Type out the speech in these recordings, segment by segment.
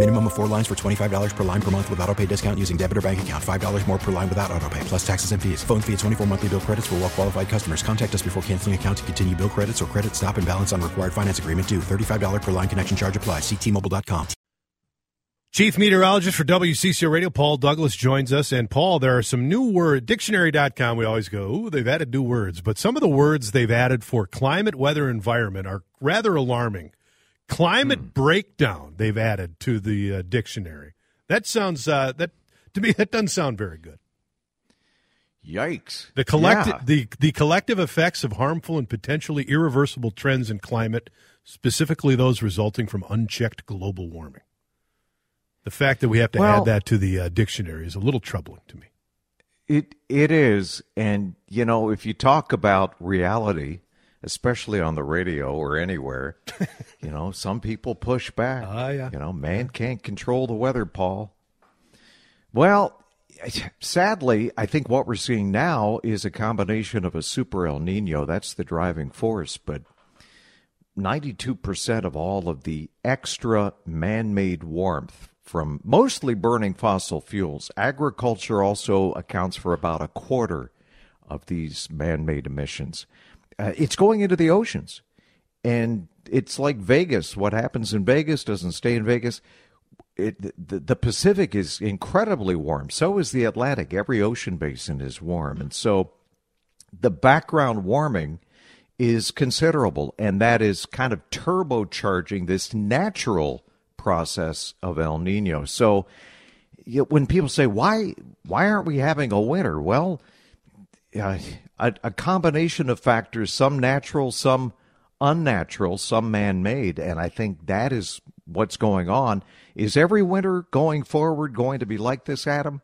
Minimum of four lines for $25 per line per month with auto pay discount using debit or bank account. $5 more per line without auto pay, plus taxes and fees. Phone fee at 24 monthly bill credits for well qualified customers. Contact us before canceling account to continue bill credits or credit stop and balance on required finance agreement due. $35 per line connection charge applies. Ctmobile.com. Chief meteorologist for WCCO Radio, Paul Douglas, joins us. And Paul, there are some new words. Dictionary.com, we always go, ooh, they've added new words. But some of the words they've added for climate, weather, environment are rather alarming. Climate Hmm. breakdown, they've added to the uh, dictionary. That sounds, uh, that to me, that doesn't sound very good. Yikes. The collective, Yeah. the, the collective effects of harmful and potentially irreversible trends in climate, specifically those resulting from unchecked global warming. The fact that we have to Well- add that to the uh, dictionary is a little troubling to me. It it is, and you know, if you talk about reality, especially on the radio or anywhere, you know, some people push back. Ah, yeah. You know, man can't control the weather, Paul. Well, sadly, I think what we're seeing now is a combination of a super El Nino. That's the driving force, but 92% of all of the extra man made warmth from mostly burning fossil fuels. Agriculture also accounts for about a quarter of these man made emissions. Uh, it's going into the oceans. And it's like Vegas. What happens in Vegas doesn't stay in Vegas. It, the, the Pacific is incredibly warm. So is the Atlantic. Every ocean basin is warm. And so the background warming is considerable, and that is kind of turbocharging this natural process of El Nino. So when people say why why aren't we having a winter? Well, a, a combination of factors, some natural, some unnatural, some man-made, and I think that is what's going on. Is every winter going forward going to be like this, Adam?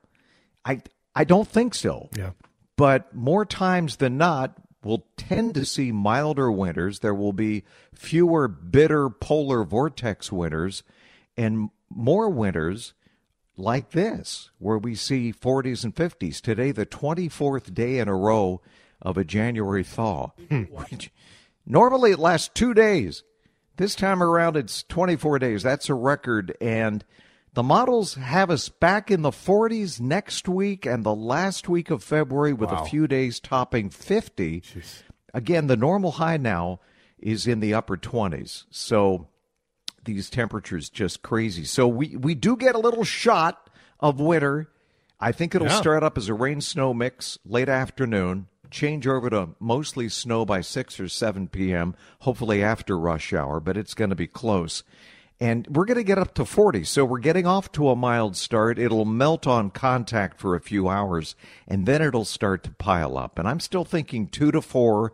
I I don't think so Yeah. but more times than not, we'll tend to see milder winters. There will be fewer bitter polar vortex winters and more winters like this, where we see 40s and 50s. Today, the 24th day in a row of a January thaw. Hmm. which normally it lasts two days. This time around, it's 24 days. That's a record. And the models have us back in the 40s next week and the last week of February with a few days topping 50. Again, the normal high now is in the upper 20s. So these temperatures just crazy. So we, we do get a little shot of winter. I think it'll Yeah. start up as a rain snow mix late afternoon, change over to mostly snow by 6 or 7 p.m., hopefully after rush hour, but it's going to be close. And we're going to get up to 40. So we're getting off to a mild start. It'll melt on contact for a few hours, and then it'll start to pile up. And I'm still thinking 2 to 4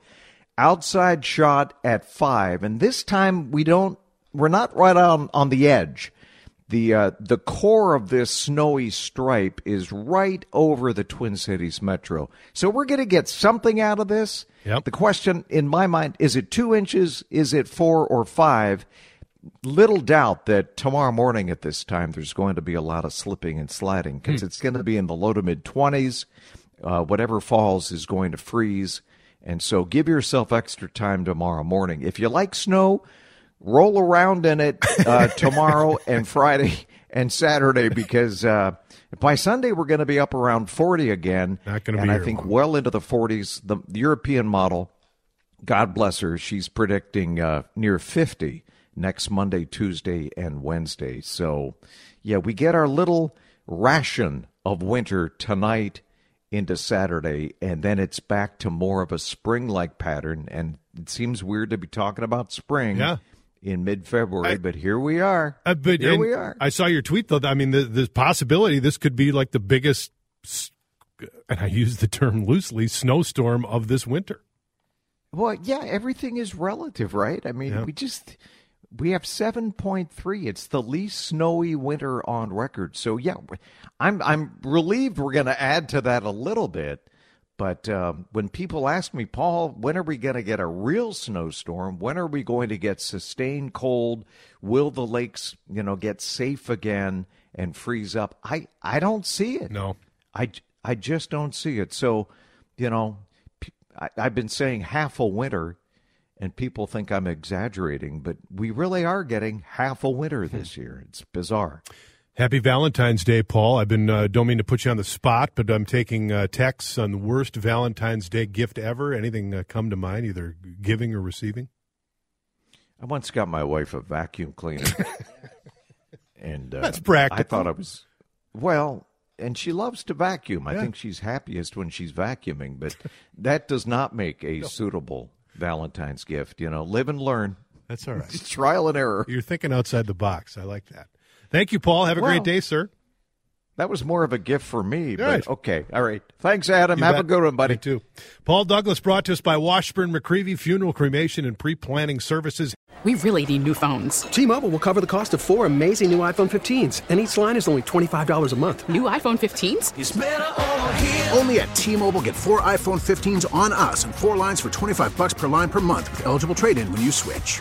outside shot at five, and this time we don't. We're not right on on the edge. The uh, the core of this snowy stripe is right over the Twin Cities metro, so we're going to get something out of this. Yep. The question in my mind is: it two inches? Is it four or five? Little doubt that tomorrow morning at this time there's going to be a lot of slipping and sliding because it's going to be in the low to mid 20s. Uh, whatever falls is going to freeze. And so give yourself extra time tomorrow morning. If you like snow, roll around in it uh, tomorrow and Friday and Saturday because uh, by Sunday we're going to be up around 40 again. Not gonna be and I think long. well into the 40s. The, the European model, God bless her, she's predicting uh, near 50 next Monday, Tuesday, and Wednesday. So, yeah, we get our little ration of winter tonight into Saturday, and then it's back to more of a spring like pattern. And it seems weird to be talking about spring Yeah. In mid-February, but here we are. Uh, but here we are. I saw your tweet though. I mean, the, the possibility this could be like the biggest, and I use the term loosely, snowstorm of this winter. Well, yeah, everything is relative, right? I mean, Yeah. we just we have 7.3. It's the least snowy winter on record. So yeah, I'm I'm relieved we're going to add to that a little bit. But um, when people ask me, Paul, when are we going to get a real snowstorm? When are we going to get sustained cold? Will the lakes, you know, get safe again and freeze up? I I don't see it. No. I, I just don't see it. So, you know, I, I've been saying half a winter, and people think I'm exaggerating, but we really are getting half a winter this year. It's bizarre. Happy Valentine's Day, Paul. I've been uh, don't mean to put you on the spot, but I'm taking uh, texts on the worst Valentine's Day gift ever. Anything uh, come to mind, either giving or receiving? I once got my wife a vacuum cleaner, and uh, That's practical. I thought I was well, and she loves to vacuum. I Yeah. think she's happiest when she's vacuuming, but that does not make a suitable Valentine's gift. You know, live and learn. That's all right. Trial and error. You're thinking outside the box. I like that. Thank you, Paul. Have a Well, great day, sir. That was more of a gift for me, but Right. okay. All right. Thanks, Adam. You Have a good one, buddy. Me too. Paul Douglas brought to us by Washburn McReavy Funeral Cremation and Pre-Planning Services. We really need new phones. T-Mobile will cover the cost of four amazing new iPhone 15s, and each line is only $25 a month. New iPhone 15s? Only at T-Mobile, get four iPhone 15s on us and four lines for 25 bucks per line per month with eligible trade-in when you switch.